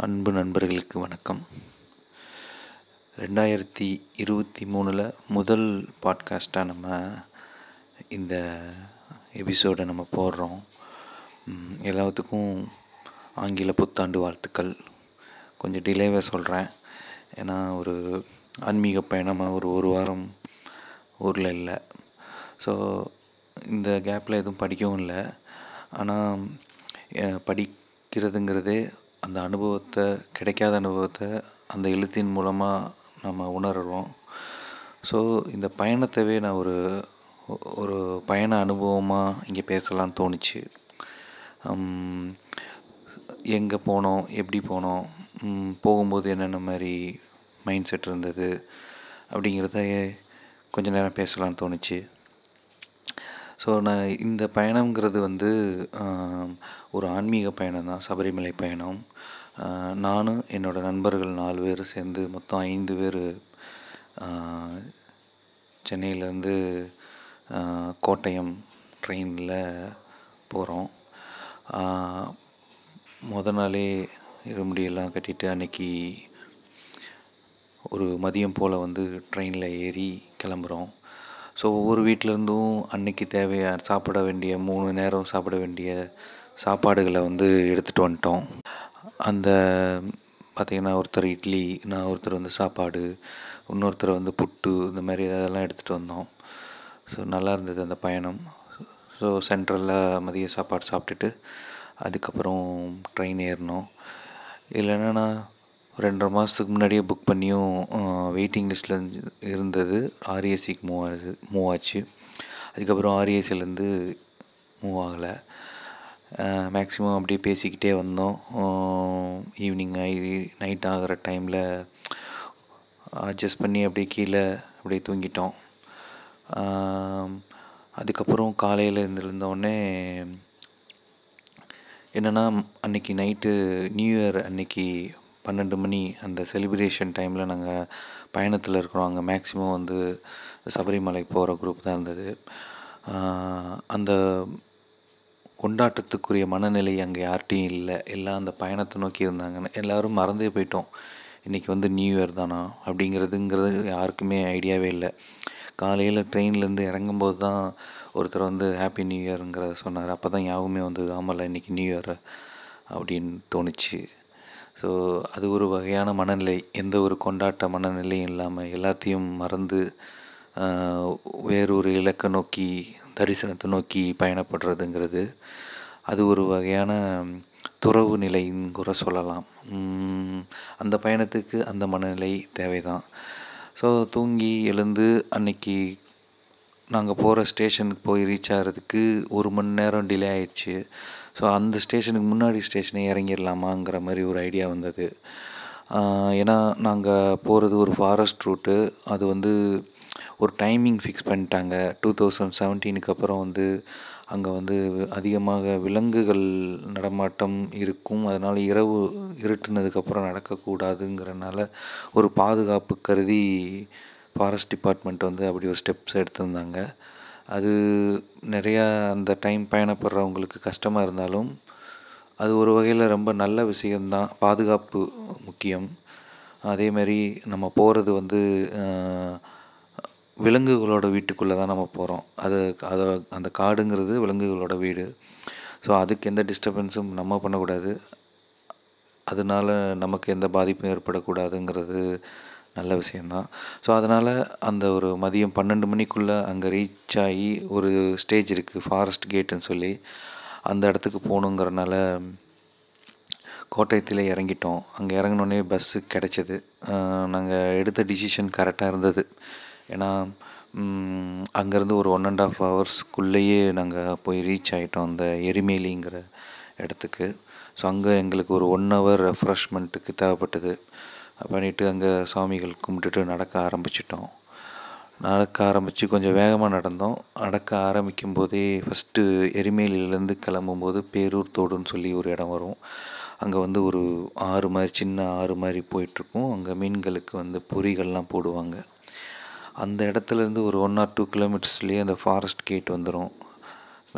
அன்பு நண்பர்களுக்கு வணக்கம். ரெண்டாயிரத்தி இருபத்தி மூணில் முதல் பாட்காஸ்ட்டாக நம்ம இந்த எபிசோடை நம்ம போடுறோம். எல்லாத்துக்கும் ஆங்கில புத்தாண்டு வாழ்த்துக்கள். கொஞ்சம் டிலேவாக சொல்கிறேன் ஏன்னா ஒரு ஆன்மீக பயணமாக ஒரு ஒரு வாரம் ஊரில் இல்லை. ஸோ இந்த கேப்பில் எதுவும் படிக்கவும் இல்லை. ஆனால் படிக்கிறதுங்கிறதே அந்த அனுபவத்தை கிடைக்காத அனுபவத்தை அந்த எழுத்தின் மூலமாக நம்ம உணர்கிறோம் ஸோ இந்த பயணத்தவே நான் ஒரு ஒரு பயண அனுபவமாக இங்கே பேசலான்னு தோணுச்சு. எங்கே போனோம் எப்படி போனோம் போகும்போது என்னென்ன மாதிரி மைண்ட் செட் இருந்தது அப்படிங்கிறத கொஞ்ச நேரம் பேசலான்னு தோணுச்சு. ஸோ நான் இந்த பயணம்ங்கிறது வந்து ஒரு ஆன்மீக பயணம் தான் சபரிமலை பயணம். நானும் என்னோடய நண்பர்கள் நாலு பேர் சேர்ந்து மொத்தம் ஐந்து பேர் சென்னையிலேருந்து கோட்டயம் ட்ரெயினில் போகிறோம் முத நாளே இருமுடியெல்லாம் கட்டிட்டு அன்னைக்கு ஒரு மதியம் போல் வந்து ட்ரெயினில் ஏறி கிளம்புறோம். ஸோ ஒவ்வொரு வீட்டிலேருந்தும் அன்னைக்கு தேவையான சாப்பிட வேண்டிய மூணு நேரம் சாப்பிட வேண்டிய சாப்பாடுகளை வந்து எடுத்துகிட்டு வந்துட்டோம். அந்த பார்த்திங்கன்னா ஒருத்தர் இட்லி நான் ஒருத்தர் வந்து சாப்பாடு இன்னொருத்தர் வந்து புட்டு இந்த மாதிரி இதெல்லாம் எடுத்துகிட்டு வந்தோம். ஸோ நல்லா இருந்தது அந்த பயணம். ஸோ சென்ட்ரலில் மதிய சாப்பாடு சாப்பிட்டுட்டு அதுக்கப்புறம் ட்ரெயின் ஏறினோம். இதில் என்னென்னா ரெண்டரை மாதத்துக்கு முன்னாடியே புக் பண்ணியும் வெயிட்டிங் லிஸ்ட்டில் இருந்தது. ஆர்ஏசிக்கு மூவ் ஆகுது மூவ் ஆச்சு. அதுக்கப்புறம் ஆர்ஏசிலேருந்து மூவ் ஆகலை. மேக்ஸிமம் அப்படியே பேசிக்கிட்டே வந்தோம். ஈவினிங் ஆகி நைட் ஆகிற டைமில் அட்ஜஸ்ட் பண்ணி அப்படியே கீழே அப்படியே தூங்கிட்டோம். அதுக்கப்புறம் காலையில் இருந்திருந்தோடனே என்னென்னா அன்னைக்கு நைட்டு நியூ இயர் அன்னைக்கு பன்னெண்டு மணி அந்த செலிப்ரேஷன் டைமில் நாங்கள் பயணத்தில் இருக்கிறோம். அங்கே மேக்ஸிமம் வந்து சபரிமலை போகிற குரூப் தான் இருந்தது. அந்த கொண்டாட்டத்துக்குரிய மனநிலை அங்கே யார்கிட்டையும் இல்லை. எல்லாம் அந்த பயணத்தை நோக்கி இருந்தாங்கன்னு எல்லோரும் மறந்தே போயிட்டோம். இன்றைக்கி வந்து நியூ இயர் தானா? அப்படிங்கிறதுங்கிறது யாருக்குமே ஐடியாவே இல்லை. காலையில் ட்ரெயின்லேருந்து இறங்கும்போது தான் ஒருத்தர் வந்து ஹாப்பி நியூ இயருங்கிறத சொன்னார். அப்போ தான் ஞாபகமே வந்தது. ஆமாம்ல இன்றைக்கி நியூ இயர் அப்படின்னு தோணுச்சு. ஸோ அது ஒரு வகையான மனநிலை. எந்த ஒரு கொண்டாட்ட மனநிலையும் இல்லாமல் எல்லாத்தையும் மறந்து வேறொரு இலக்கை நோக்கி தரிசனத்தை நோக்கி பயணப்படுறதுங்கிறது அது ஒரு வகையான துறவு நிலைன்னு கூட சொல்லலாம். அந்த பயணத்துக்கு அந்த மனநிலை தேவைதான். ஸோ தூங்கி எழுந்து அன்னைக்கு நாங்கள் போகிற ஸ்டேஷனுக்கு போய் ரீச் ஆகிறதுக்கு ஒரு மணி நேரம் டிலே ஆயிடுச்சு. ஸோ அந்த ஸ்டேஷனுக்கு முன்னாடி ஸ்டேஷனே இறங்கிடலாமாங்கிற மாதிரி ஒரு ஐடியா வந்தது. ஏன்னா நாங்கள் போகிறது ஒரு ஃபாரஸ்ட் ரூட்டு அது வந்து ஒரு டைமிங் ஃபிக்ஸ் பண்ணிட்டாங்க. டூ தௌசண்ட் செவன்டீனுக்கு அப்புறம் வந்து அங்கே வந்து அதிகமாக விலங்குகள் நடமாட்டம் இருக்கும். அதனால் இரவு இருட்டுனதுக்கப்புறம் நடக்கக்கூடாதுங்கிறனால ஒரு பாதுகாப்பு கருதி ஃபாரஸ்ட் டிபார்ட்மெண்ட் வந்து அப்படி ஒரு ஸ்டெப்ஸ் எடுத்திருந்தாங்க. அது நிறையா அந்த டைம் பயணப்படுறவங்களுக்கு கஷ்டமாக இருந்தாலும் அது ஒரு வகையில் ரொம்ப நல்ல விஷயம்தான். பாதுகாப்பு முக்கியம். அதே மாதிரி நம்ம போகிறது வந்து விலங்குகளோட வீட்டுக்குள்ளே தான் நம்ம போகிறோம் அது அதை அந்த காடுங்கிறது விலங்குகளோட வீடு. ஸோ அதுக்கு எந்த டிஸ்டர்பன்ஸும் நம்ம பண்ணக்கூடாது. அதனால நமக்கு எந்த பாதிப்பும் ஏற்படக்கூடாதுங்கிறது நல்ல விஷயந்தான். ஸோ அதனால் அந்த ஒரு மதியம் பன்னெண்டு மணிக்குள்ளே அங்கே ரீச் ஆகி ஒரு ஸ்டேஜ் இருக்குது ஃபாரஸ்ட் கேட்டுன்னு சொல்லி. அந்த இடத்துக்கு போகணுங்கிறனால கோட்டயத்தில் இறங்கிட்டோம். அங்கே இறங்கினோடனே பஸ்ஸு கிடச்சிது. நாங்கள் எடுத்த டிசிஷன் கரெக்டாக இருந்தது. ஏன்னா அங்கேருந்து ஒரு ஒன் அண்ட் ஆஃப் ஹவர்ஸ்க்குள்ளேயே நாங்கள் போய் ரீச் ஆகிட்டோம் அந்த எரிமேலிங்கிற இடத்துக்கு. ஸோ அங்கே எங்களுக்கு ஒரு ஒன் ஹவர் ரெஃப்ரெஷ்மெண்ட்டுக்கு தேவைப்பட்டது. பண்ணிவிட்டு அங்கே சுவாமிகள் கும்பிட்டுட்டு நடக்க ஆரம்பிச்சிட்டோம். நடக்க ஆரம்பித்து கொஞ்சம் வேகமாக நடந்தோம். நடக்க ஆரம்பிக்கும் போதே ஃபஸ்ட்டு எரிமேலியிலேருந்து கிளம்பும்போது பேரூர் தோடுன்னு சொல்லி ஒரு இடம் வரும். அங்கே வந்து ஒரு ஆறு மாதிரி சின்ன ஆறு மாதிரி போயிட்டுருக்கும். அங்கே மீன்களுக்கு வந்து பொறிகள்லாம் போடுவாங்க. அந்த இடத்துலேருந்து ஒரு ஒன் ஆர் டூ கிலோமீட்டர்ஸ்லேயே அந்த ஃபாரஸ்ட் கேட் வந்துடும்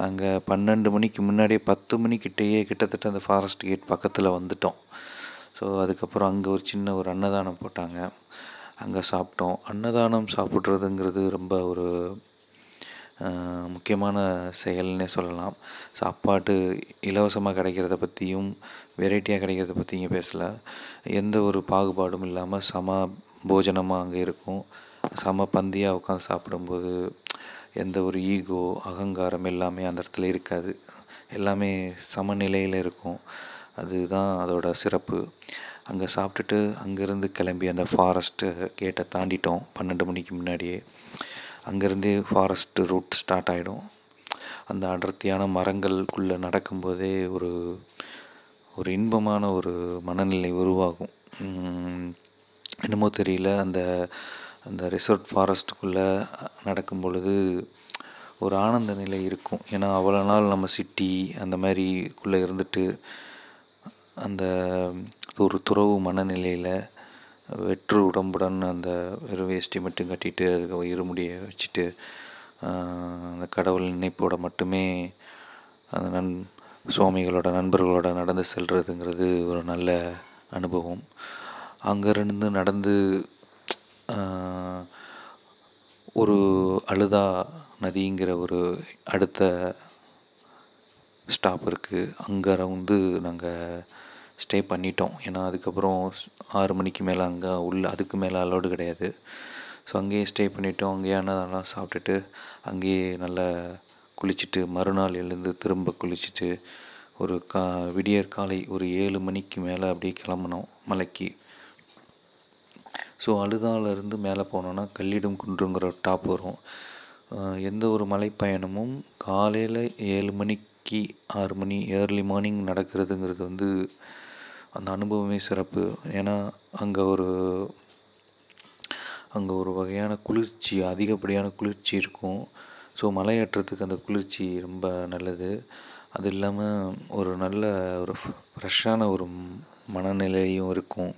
நாங்கள் பன்னெண்டு மணிக்கு முன்னாடியே பத்து மணிக்கிட்டேயே கிட்டத்தட்ட அந்த ஃபாரஸ்ட் கேட் பக்கத்தில் வந்துட்டோம். ஸோ அதுக்கப்புறம் அங்கே ஒரு சின்ன ஒரு அன்னதானம் போட்டாங்க. அங்கே சாப்பிட்டோம். அன்னதானம் சாப்பிட்றதுங்கிறது ரொம்ப ஒரு முக்கியமான செயல்னே சொல்லலாம். சாப்பாடு இலவசமாக கிடைக்கிறத பற்றியும் வெரைட்டியாக கிடைக்கிறத பற்றியும் பேசலை. எந்த ஒரு பாகுபாடும் இல்லாமல் சம போஜனமாக அங்கே இருக்கும். சம பந்தியாக உட்காந்து சாப்பிடும்போது எந்த ஒரு ஈகோ அகங்காரம் எல்லாமே அந்த இடத்துல இருக்காது. எல்லாமே சமநிலையில் இருக்கும். அதுதான் அதோட சிறப்பு. அங்கே சாப்பிட்டுட்டு அங்கேருந்து கிளம்பி அந்த ஃபாரஸ்ட்டு கேட்டை தாண்டிட்டோம். பன்னெண்டு மணிக்கு முன்னாடியே. அங்கேருந்தே ஃபாரஸ்ட்டு ரூட் ஸ்டார்ட் ஆகிடும் அந்த அடர்த்தியான மரங்களுக்குள்ளே நடக்கும்போதே ஒரு ஒரு இன்பமான ஒரு மனநிலை உருவாகும். என்னமோ தெரியல. அந்த அந்த ரிசர்ட் ஃபாரஸ்ட்டுக்குள்ளே நடக்கும் பொழுது ஒரு ஆனந்த நிலை இருக்கும். ஏன்னா அவ்வளோ நாள் நம்ம சிட்டி அந்த மாதிரிக்குள்ளே இருந்துட்டு அந்த ஒரு துறவு மனநிலையில் வெற்று உடம்புடன் அந்த வெறும் வேஷ்டி மட்டும் கட்டிட்டு அதுக்கு இருமுடியை வச்சுட்டு அந்த கடவுள் நினைப்போட மட்டுமே அந்த நன் சுவாமிகளோட நண்பர்களோட நடந்து செல்கிறதுங்கிறது ஒரு நல்ல அனுபவம். அங்கேருந்து நடந்து ஒரு அழுதா நதிங்கிற ஒரு அடுத்த ஸ்டாப் இருக்குது அங்கே வந்து நாங்கள் ஸ்டே பண்ணிட்டோம். ஏன்னா அதுக்கப்புறம் ஆறு மணிக்கு மேலே அங்கே உள்ள அதுக்கு மேலே அலோடு கிடையாது. ஸோ அங்கேயே ஸ்டே பண்ணிட்டோம். அங்கேயே அன்னதானம் சாப்பிட்டுட்டு அங்கேயே நல்லா குளிச்சுட்டு மறுநாள் எழுந்து திரும்ப குளிச்சுட்டு ஒரு கா விடியற் காலை ஒரு ஏழு மணிக்கு மேலே அப்படியே கிளம்புனோம் மலைக்கு. ஸோ அழுதாலேருந்து மேலே போனோன்னா கல்லிடும் குன்றுங்கிற டாப் வரும். எந்த ஒரு மலைப்பயணமும் காலையில் ஏழு மணிக்கு ஆறு மணி ஏர்லி மார்னிங் நடக்கிறதுங்கிறது வந்து அந்த அனுபவமே சிறப்பு. ஏன்னா அங்கே ஒரு அங்கே ஒரு வகையான குளிர்ச்சி அதிகப்படியான குளிர்ச்சி இருக்கும். ஸோ மலையேற்றத்துக்கு அந்த குளிர்ச்சி ரொம்ப நல்லது. அது இல்லாமல் ஒரு நல்ல ஒரு ஃப்ரெஷ்ஷான ஒரு மனநிலையும் இருக்கும்.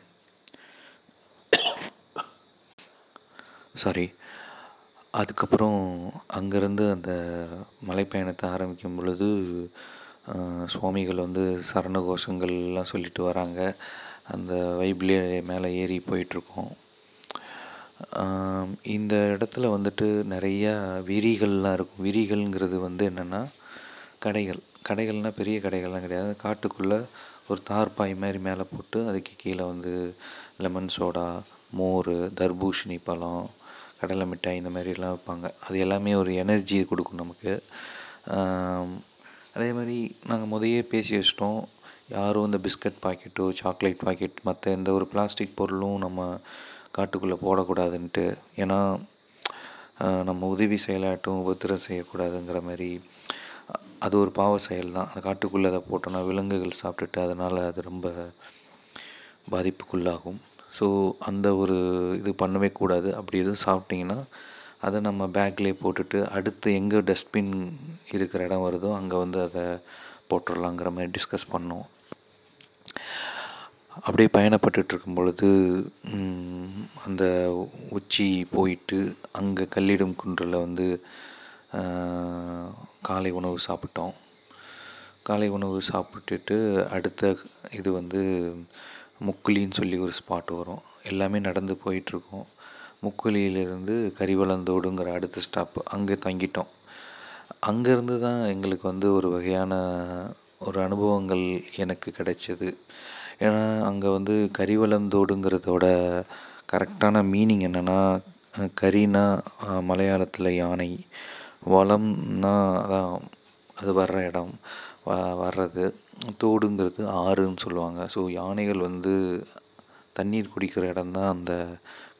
சாரி அதுக்கப்புறம் அங்கேருந்து அந்த மலைப்பயணத்தை ஆரம்பிக்கும் பொழுது சுவாமிகள் வந்து சரண கோஷங்கள்லாம் சொல்லிட்டு வராங்க. அந்த வைப்லேயே மேலே ஏறி போயிட்டுருக்கோம். இந்த இடத்துல வந்துட்டு நிறையா விரிகள்லாம் இருக்கும். விரிகள்ங்கிறது வந்து என்னென்னா கடைகள். கடைகள்னால் பெரிய கடைகள்லாம் கிடையாது. காட்டுக்குள்ளே ஒரு தார்பாய் மாதிரி மேலே போட்டு அதுக்கு கீழே வந்து லெமன் சோடா மோர் தர்பூஷணி பழம் கடலை மிட்டாய் இந்த மாதிரிலாம் வைப்பாங்க. அது எல்லாமே ஒரு எனர்ஜி கொடுக்கும் நமக்கு. அதே மாதிரி நாங்கள் முதையே பேசி வச்சிட்டோம். யாரும் இந்த பிஸ்கட் பாக்கெட்டோ சாக்லேட் பாக்கெட் மற்ற எந்த ஒரு பிளாஸ்டிக் பொருளும் நம்ம காட்டுக்குள்ளே போடக்கூடாதுன்ட்டு. ஏன்னா நம்ம உதவி செயலாட்டும் உபத்திரம் செய்யக்கூடாதுங்கிற மாதிரி அது ஒரு பாவ செயல் தான் அந்த காட்டுக்குள்ளே அதை போட்டோன்னா விலங்குகள் சாப்பிட்டுட்டு அதனால் அது ரொம்ப பாதிப்புக்குள்ளாகும். ஸோ அந்த ஒரு இது பண்ணவே கூடாது. அப்படி எதுவும் சாப்பிட்டிங்கன்னா அதை நம்ம பேக்லேயே போட்டுட்டு அடுத்து எங்கே டஸ்ட்பின் இருக்கிற இடம் வருதோ அங்கே வந்து அதை போட்டுடலாங்கிற மாதிரி டிஸ்கஸ் பண்ணோம். அப்படியே பயணப்பட்டுட்டு இருக்கும் பொழுது அந்த உச்சி போயிட்டு அங்கே கல்லிடும் குன்றில் வந்து காலை உணவு சாப்பிட்டோம். காலை உணவு சாப்பிட்டுட்டு அடுத்த இது வந்து முக்குலின்னு சொல்லி ஒரு ஸ்பாட் வரும். எல்லாமே நடந்து போயிட்டுருக்கோம் முக்குலியிலேருந்து கரிவளந்தோடுங்கிற அடுத்த ஸ்டாப் அங்கே தங்கிட்டோம். அங்கேருந்து தான் எங்களுக்கு வந்து ஒரு வகையான ஒரு அனுபவங்கள் எனக்கு கிடைச்சது. ஏன்னா அங்கே வந்து கரிவளந்தோடுங்கிறதோட கரெக்டான மீனிங் என்னென்னா கரினா மலையாளத்தில் யானை வளம்னா அதான் அது வர்ற இடம் வ வர்றது தோடுங்கிறது ஆறுன்னு சொல்லுவாங்க. ஸோ யானைகள் வந்து தண்ணீர் குடிக்கிற இடம் தான் அந்த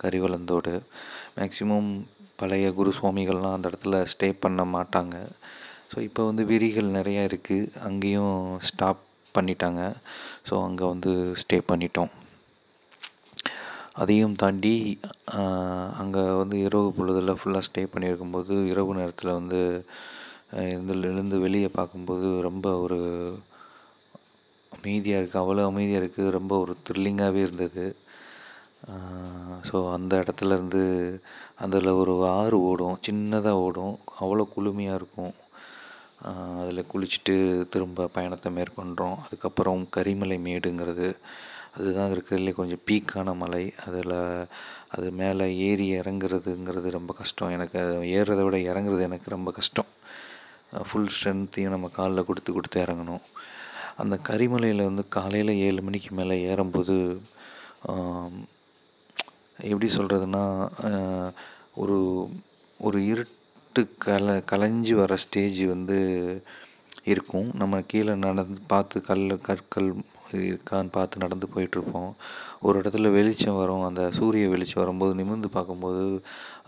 கரிவலந்தோடு. மேக்ஸிமம் பழைய குரு சுவாமிகள்லாம் அந்த இடத்துல ஸ்டே பண்ண மாட்டாங்க. ஸோ இப்போ வந்து விரிகள் நிறையா இருக்குது அங்கேயும் ஸ்டாப் பண்ணிட்டாங்க. ஸோ அங்கே வந்து ஸ்டே பண்ணிட்டோம். அதையும் தாண்டி அங்கே வந்து இரவு பொழுதில் ஃபுல்லாக ஸ்டே பண்ணியிருக்கும்போது இரவு நேரத்தில் வந்து இருந்து எழுந்து வெளியே பார்க்கும்போது ரொம்ப ஒரு அமைதியாக இருக்குது அவ்வளோ அமைதியாக இருக்குது ரொம்ப ஒரு த்ரில்லிங்காகவே இருந்தது. ஸோ அந்த இடத்துலருந்து அதில் ஒரு ஆறு ஓடும் சின்னதாக ஓடும் அவ்வளோ குளுமையாக இருக்கும். அதில் குளிச்சுட்டு திரும்ப பயணத்தை மேற்கொண்டோம். அதுக்கப்புறம் கரிமலை மேடுங்கிறது அதுதான் இருக்கிறதுலே கொஞ்சம் பீக்கான மலை. அதில் அது மேலே ஏறி இறங்குறதுங்கிறது ரொம்ப கஷ்டம். எனக்கு அது ஏறுறத விட இறங்குறது எனக்கு ரொம்ப கஷ்டம். ஃபுல் ஸ்ட்ரென்த்தையும் நம்ம காலில் கொடுத்து கொடுத்து இறங்கணும். அந்த கரிமலையில் வந்து காலையில் ஏழு மணிக்கு மேலே ஏறும்போது எப்படி சொல்கிறதுன்னா ஒரு ஒரு இருட்டு கல கலைஞ்சி வர ஸ்டேஜ் வந்து இருக்கும். நம்ம கீழே நடந்து பார்த்து கல் கற்கள் இருக்கான்னு பார்த்து நடந்து போயிட்டுருப்போம். ஒரு இடத்துல வெளிச்சம் வரும் அந்த சூரிய வெளிச்சம் வரும்போது நிமிர்ந்து பார்க்கும்போது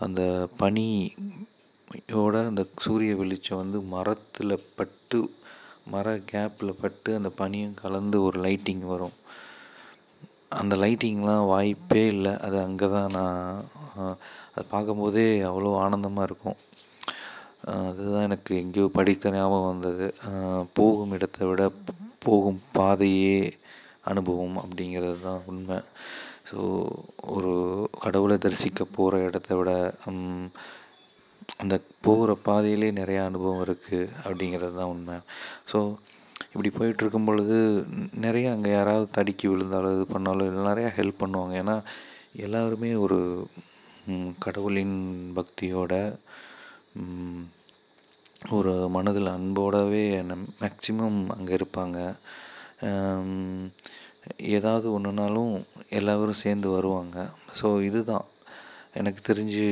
அந்த பனியோட அந்த சூரிய வெளிச்சம் வந்து மரத்தில் பட்டு மர கேப்பில் பட்டு அந்த பனியும் கலந்து ஒரு லைட்டிங் வரும். அந்த லைட்டிங்லாம் வாய்ப்பே இல்லை. அது அங்கே தான் நான் அது பார்க்கும்போதே அவ்வளோ ஆனந்தமாக இருக்கும். அதுதான் எனக்கு எங்கேயோ படித்த ஞாபகம் வந்தது. போகும் இடத்தை விட போகும் பாதையே அனுபவம் அப்படிங்கிறது தான் உண்மை. ஸோ ஒரு கடவுளை தரிசிக்க போகிற இடத்த விட அந்த போகிற பாதையிலே நிறையா அனுபவம் இருக்குது அப்படிங்கிறது தான் உண்மை. ஸோ இப்படி போயிட்டுருக்கும் பொழுது நிறையா நிறைய அங்கே யாராவது தடுக்கி விழுந்தாலும் இது பண்ணாலும் நிறையா ஹெல்ப் பண்ணுவாங்க. ஏன்னா எல்லாருமே ஒரு கடவுளின் பக்தியோட ஒரு மனதில் அன்போடவே மேக்சிமம் அங்கே இருப்பாங்க. ஏதாவது ஒன்றுனாலும் எல்லாரும் சேர்ந்து வருவாங்க. ஸோ இதுதான். எனக்கு தெரிஞ்சு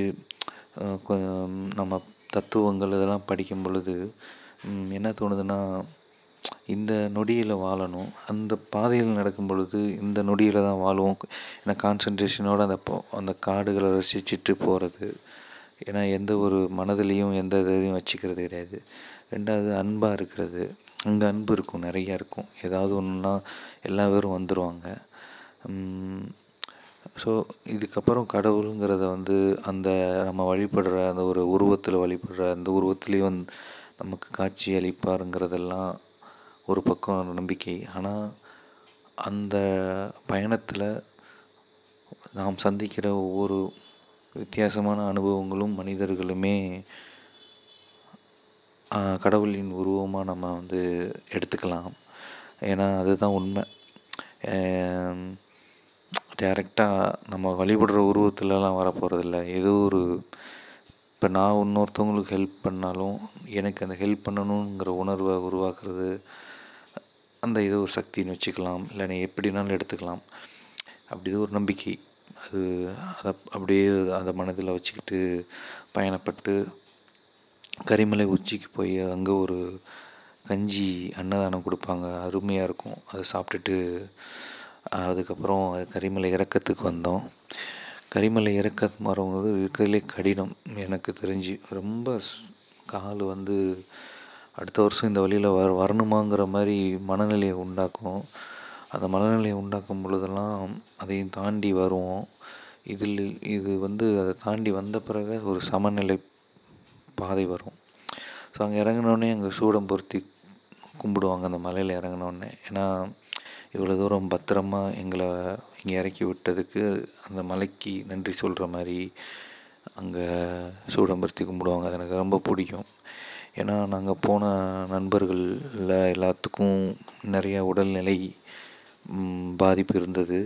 நம்ம தத்துவங்கள் இதெல்லாம் படிக்கும் பொழுது என்ன தோணுதுன்னா இந்த நொடியில் வாழணும். அந்த பாதையில் நடக்கும் பொழுது இந்த நொடியில் தான் வாழுவோம். ஏன்னா கான்சன்ட்ரேஷனோடு அந்த அந்த காடுகளை ரசிச்சுட்டு போகிறது ஏன்னா எந்த ஒரு மனதிலையும் எந்த இதையும் வச்சுக்கிறது கிடையாது. ரெண்டாவது அன்பாக இருக்கிறது. அங்கே அன்பு இருக்கும் நிறையா இருக்கும். ஏதாவது ஒன்றுனா எல்லா பேரும் வந்துடுவாங்க ஸோ இதுக்கப்புறம் கடவுளுங்கிறத வந்து அந்த நம்ம வழிபடுற அந்த ஒரு உருவத்தில் வழிபடுற அந்த உருவத்திலேயே வந்து நமக்கு காட்சி அளிப்பாருங்கிறதெல்லாம் ஒரு பக்கம் நம்பிக்கை. ஆனால் அந்த பயணத்தில் நாம் சந்திக்கிற ஒவ்வொரு வித்தியாசமான அனுபவங்களும் மனிதர்களுமே கடவுளின் உருவமாக நம்ம வந்து எடுத்துக்கலாம். ஏன்னா அதுதான் உண்மை. டேரெக்டாக நம்ம வழிபடுற உருவத்துலலாம் வரப்போகிறதில்ல ஏதோ ஒரு இப்போ நான் இன்னொருத்தவங்களுக்கு ஹெல்ப் பண்ணாலும் எனக்கு அந்த ஹெல்ப் பண்ணணுங்கிற உணர்வை உருவாக்குறது அந்த ஏதோ ஒரு சக்தின்னு வச்சுக்கலாம் இல்லை நீ எப்படினாலும் எடுத்துக்கலாம். அப்படி ஒரு நம்பிக்கை. அது அதை அப்படியே அதை மனதில் வச்சுக்கிட்டு பயணப்பட்டு கரிமலை உச்சிக்கு போய் அங்கே ஒரு கஞ்சி அன்னதானம் கொடுப்பாங்க. அருமையாக இருக்கும். அதை சாப்பிட்டுட்டு அதுக்கப்புறம் கரிமலை இறக்கத்துக்கு வந்தோம். கரிமலை இறக்க வரவங்க இருக்கிறதுலே கடினம் எனக்கு தெரிஞ்சு. ரொம்ப கால் வந்து அடுத்த வருஷம் இந்த வழியில் வர வரணுமாங்கிற மாதிரி மனநிலையை உண்டாக்கும். அந்த மனநிலையை உண்டாக்கும் பொழுதெல்லாம் அதையும் தாண்டி வருவோம். இதில் இது வந்து அதை தாண்டி வந்த பிறகு ஒரு சமநிலை பாதை வரும். ஸோ அங்கே இறங்கினோடனே அங்கே சூடம் பொருத்தி கும்பிடுவாங்க அந்த மலையில் இறங்கினோடனே ஏன்னா இவ்வளோ தூரம் பத்திரமா எங்களை இங்கே இறக்கி விட்டதுக்கு அந்த மலைக்கு நன்றி சொல்கிற மாதிரி அங்கே சூடம்பருத்தி கும்பிடுவாங்க. அது எனக்கு ரொம்ப பிடிக்கும். ஏன்னா நாங்கள் போன நண்பர்களில் எல்லாத்துக்கும் நிறையா உடல்நிலை பாதிப்பு இருந்தது.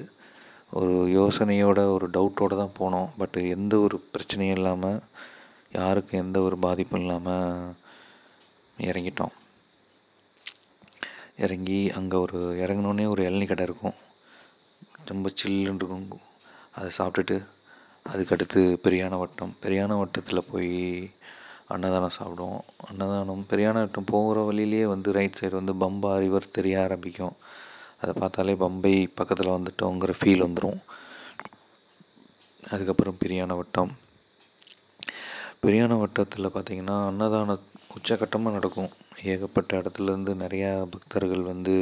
ஒரு யோசனையோட ஒரு டவுட்டோடு தான் போனோம். பட் எந்த ஒரு பிரச்சனையும் இல்லாமல் யாருக்கும் எந்த ஒரு பாதிப்பும் இல்லாமல் இறங்கிட்டோம். இறங்கி அங்கே ஒரு இறங்கினோடனே ஒரு இளநி கடை இருக்கும். ரொம்ப சில்லுன்னு இருக்கும். அதை சாப்பிட்டுட்டு அதுக்கடுத்து பெரியான வட்டம். பெரியான வட்டத்தில் போய் அன்னதானம் சாப்பிடுவோம். அன்னதானம் பெரியான வட்டம் போகிற வழியிலே வந்து ரைட் சைடு வந்து பம்பா ரிவர் தெரிய ஆரம்பிக்கும். அதை பார்த்தாலே பம்பை பக்கத்தில் வந்துட்டோங்கிற ஃபீல் வந்துடும் அதுக்கப்புறம் பிரியாண வட்டம். பிரியாண வட்டத்தில் பார்த்திங்கன்னா அன்னதான உச்சக்கட்டமாக நடக்கும். ஏகப்பட்ட இடத்துலேருந்து நிறையா பக்தர்கள் வந்து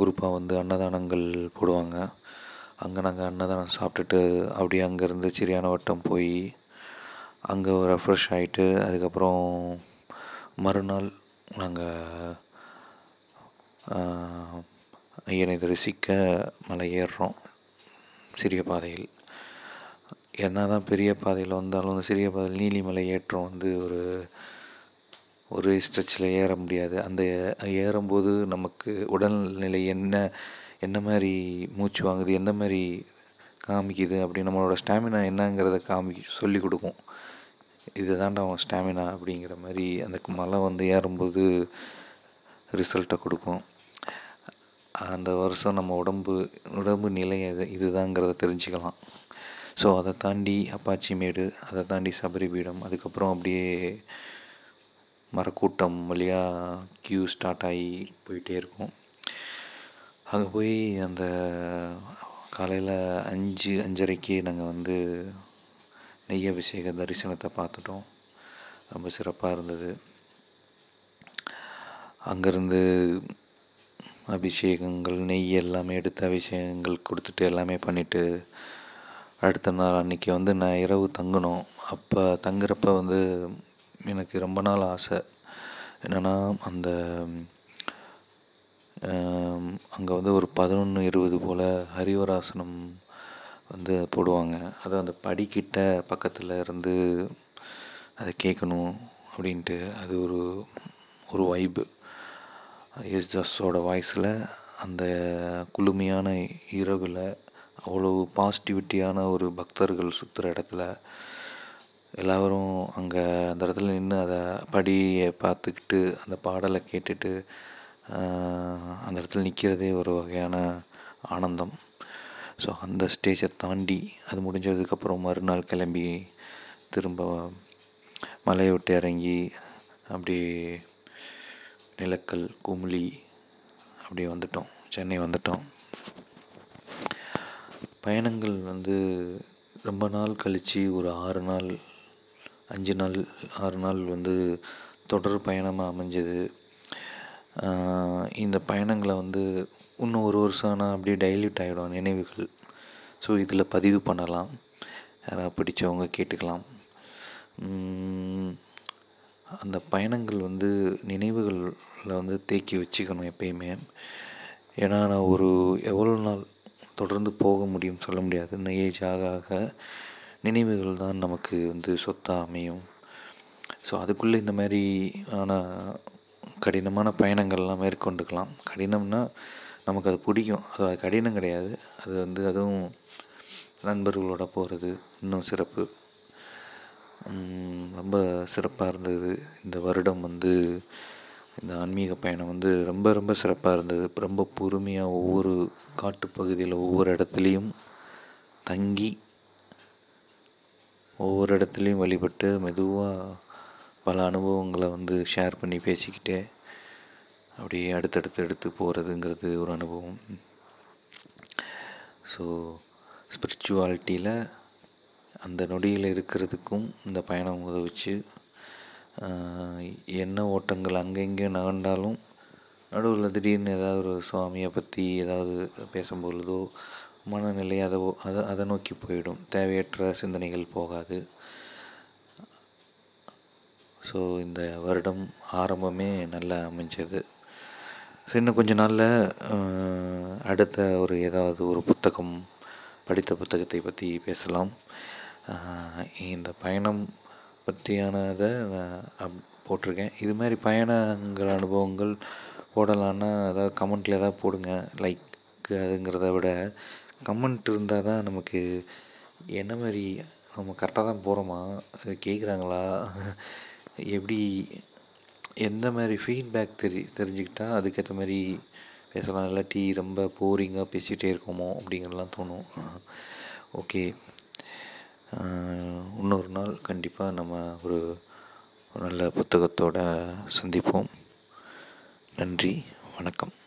குரூப்பாக வந்து அன்னதானங்கள் போடுவாங்க. அங்கே நாங்கள் அன்னதானம் சாப்பிட்டுட்டு அப்படியே அங்கேருந்து சிரியான வட்டம் போய் அங்கே ரெஃப்ரெஷ் ஆகிட்டு அதுக்கப்புறம் மறுநாள் நாங்கள் ஐயனை தரிசிக்க மலை ஏறுறோம் சிறிய பாதையில். என்ன தான் பெரிய பாதையில் வந்தாலும் அந்த சிறிய பாதையில் நீலிமலை ஏற்றம் வந்து ஒரு ஒரு ஸ்ட்ரெச்சில் ஏற முடியாது. அந்த ஏறும்போது நமக்கு உடல்நிலை என்ன என்ன மாதிரி மூச்சு வாங்குது எந்த மாதிரி காமிக்குது அப்படி நம்மளோட ஸ்டாமினா என்னங்கிறத காமி சொல்லி கொடுக்கும். இது தாண்டா அவன் ஸ்டாமினா அப்படிங்கிற மாதிரி அந்த மலை வந்து ஏறும்போது ரிசல்ட்டை கொடுக்கும். அந்த வருஷம் நம்ம உடம்பு உடம்பு நிலை இது இதுதாங்கிறத தெரிஞ்சுக்கலாம். ஸோ அதை தாண்டி அப்பாச்சி மேடு அதை தாண்டி சபரி பீடம் அதுக்கப்புறம் அப்படியே மரக்கூட்டம் வழியாக க்யூ ஸ்டார்ட் ஆகி போயிட்டே இருக்கும். அங்கே போய் அந்த காலையில் அஞ்சு அஞ்சரைக்கு நாங்கள் வந்து நெய் அபிஷேக தரிசனத்தை பார்த்துட்டோம். ரொம்ப சிறப்பாக இருந்தது. அங்கேருந்து அபிஷேகங்கள் நெய் எல்லாமே எடுத்து அபிஷேகங்கள் கொடுத்துட்டு எல்லாமே பண்ணிவிட்டு அடுத்த நாள் அன்றைக்கி வந்து நான் இரவு தங்கினோம். அப்போ தங்குறப்ப வந்து எனக்கு ரொம்ப நாள் ஆசை. என்னென்னா அந்த அங்கே வந்து ஒரு பதினொன்று இருபது போல் ஹரிவராசனம் வந்து போடுவாங்க. அது அந்த படிக்கிட்ட பக்கத்தில் இருந்து அதை கேட்கணும் அப்படின்ட்டு அது ஒரு ஒரு வைப்பு எஸ் ஜஸ்ஸோட வாய்ஸில் அந்த குளுமையான இரவில் அவ்வளோ பாசிட்டிவிட்டியான ஒரு பக்தர்கள் சுற்றுற இடத்துல எல்லோரும் அங்கே அந்த இடத்துல நின்று அதை படியை பார்த்துக்கிட்டு அந்த பாடலை கேட்டுட்டு அந்த இடத்துல நிற்கிறதே ஒரு வகையான ஆனந்தம். ஸோ அந்த ஸ்டேஜை தாண்டி அது முடிஞ்சதுக்கப்புறம் மறுநாள் கிளம்பி திரும்ப மலையை விட்டு இறங்கி அப்படியே நிலக்கல் குமுளி அப்படியே வந்துட்டோம். சென்னை வந்துட்டோம். பயணங்கள் வந்து ரொம்ப நாள் கழித்து ஒரு ஆறு நாள் அஞ்சு நாள் ஆறு நாள் வந்து தொடர் பயணமாக அமைஞ்சது. இந்த பயணங்களை வந்து இன்னும் ஒரு வருஷம் ஆனால் அப்படியே டைல்யூட் ஆகிடும் நினைவுகள். ஸோ இதில் பதிவு பண்ணலாம். யாராவது பிடிச்சவங்க கேட்டுக்கலாம். அந்த பயணங்கள் வந்து நினைவுகளில் வந்து தேக்கி வச்சுக்கணும் எப்பயுமே. ஏன்னா நான் ஒரு எவ்வளோ நாள் தொடர்ந்து போக முடியும் சொல்ல முடியாது. இன்னும் ஏஜ் ஆக ஆக நினைவுகள் தான் நமக்கு வந்து சொத்தாக அமையும். ஸோ அதுக்குள்ளே இந்த மாதிரி ஆனால் கடினமான பயணங்கள்லாம் மேற்கொண்டுக்கலாம். கடினம்னா நமக்கு அது பிடிக்கும். அது கடினம் கிடையாது. அது வந்து அதுவும் நண்பர்களோட போகிறது இன்னும் சிறப்பு. ரொம்ப சிறப்பாக இருந்தது. இந்த வருடம் வந்து இந்த ஆன்மீக பயணம் வந்து ரொம்ப ரொம்ப சிறப்பாக இருந்தது. ரொம்ப பொறுமையாக ஒவ்வொரு காட்டுப்பகுதியில் ஒவ்வொரு இடத்துலையும் தங்கி ஒவ்வொரு இடத்துலையும் வழிபட்டு மெதுவாக பல அனுபவங்களை வந்து ஷேர் பண்ணி பேசிக்கிட்டே அப்படியே அடுத்தடுத்து எடுத்து போகிறதுங்கிறது ஒரு அனுபவம். ஸோ ஸ்பிரிச்சுவாலிட்டியில் அந்த நொடியில் இருக்கிறதுக்கும் இந்த பயணம் உதவிச்சு. என்ன ஓட்டங்கள் அங்கெங்கே நகர்ந்தாலும் நடுவில் திடீர்னு ஏதாவது ஒரு சுவாமியை பற்றி ஏதாவது பேசும்பொழுதோ மனநிலை அதை அதை அதை நோக்கி போயிடும். தேவையற்ற சிந்தனைகள் போகாது. ஸோ இந்த வருடம் ஆரம்பமே நல்லா அமைஞ்சது. இன்னும் கொஞ்ச நாளில் அடுத்த ஒரு ஏதாவது ஒரு புத்தகம் படித்த புத்தகத்தை பற்றி பேசலாம். இந்த பயணம் பற்றியானதை நான் போட்டிருக்கேன். இது மாதிரி பயணங்கள் அனுபவங்கள் போடலான்னா அதாவது கமெண்ட்டில் ஏதாவது போடுங்க. லைக் அதுங்கிறத விட கமெண்ட் இருந்தால் தான் நமக்கு என்ன மாதிரி நம்ம கரெக்டாக தான் போகிறோமா கேட்குறாங்களா எப்படி எந்த மாதிரி ஃபீட்பேக் தெரி தெரிஞ்சுக்கிட்டால் அதுக்கேற்ற மாதிரி பேசலாம். இல்லாட்டி ரொம்ப போரிங்காக பேசிகிட்டே இருக்கோமோ அப்படிங்கிறலாம் தோணும். ஓகே இன்னொரு நாள் கண்டிப்பாக நம்ம ஒரு நல்ல புத்தகத்தோடு சந்திப்போம். நன்றி வணக்கம்.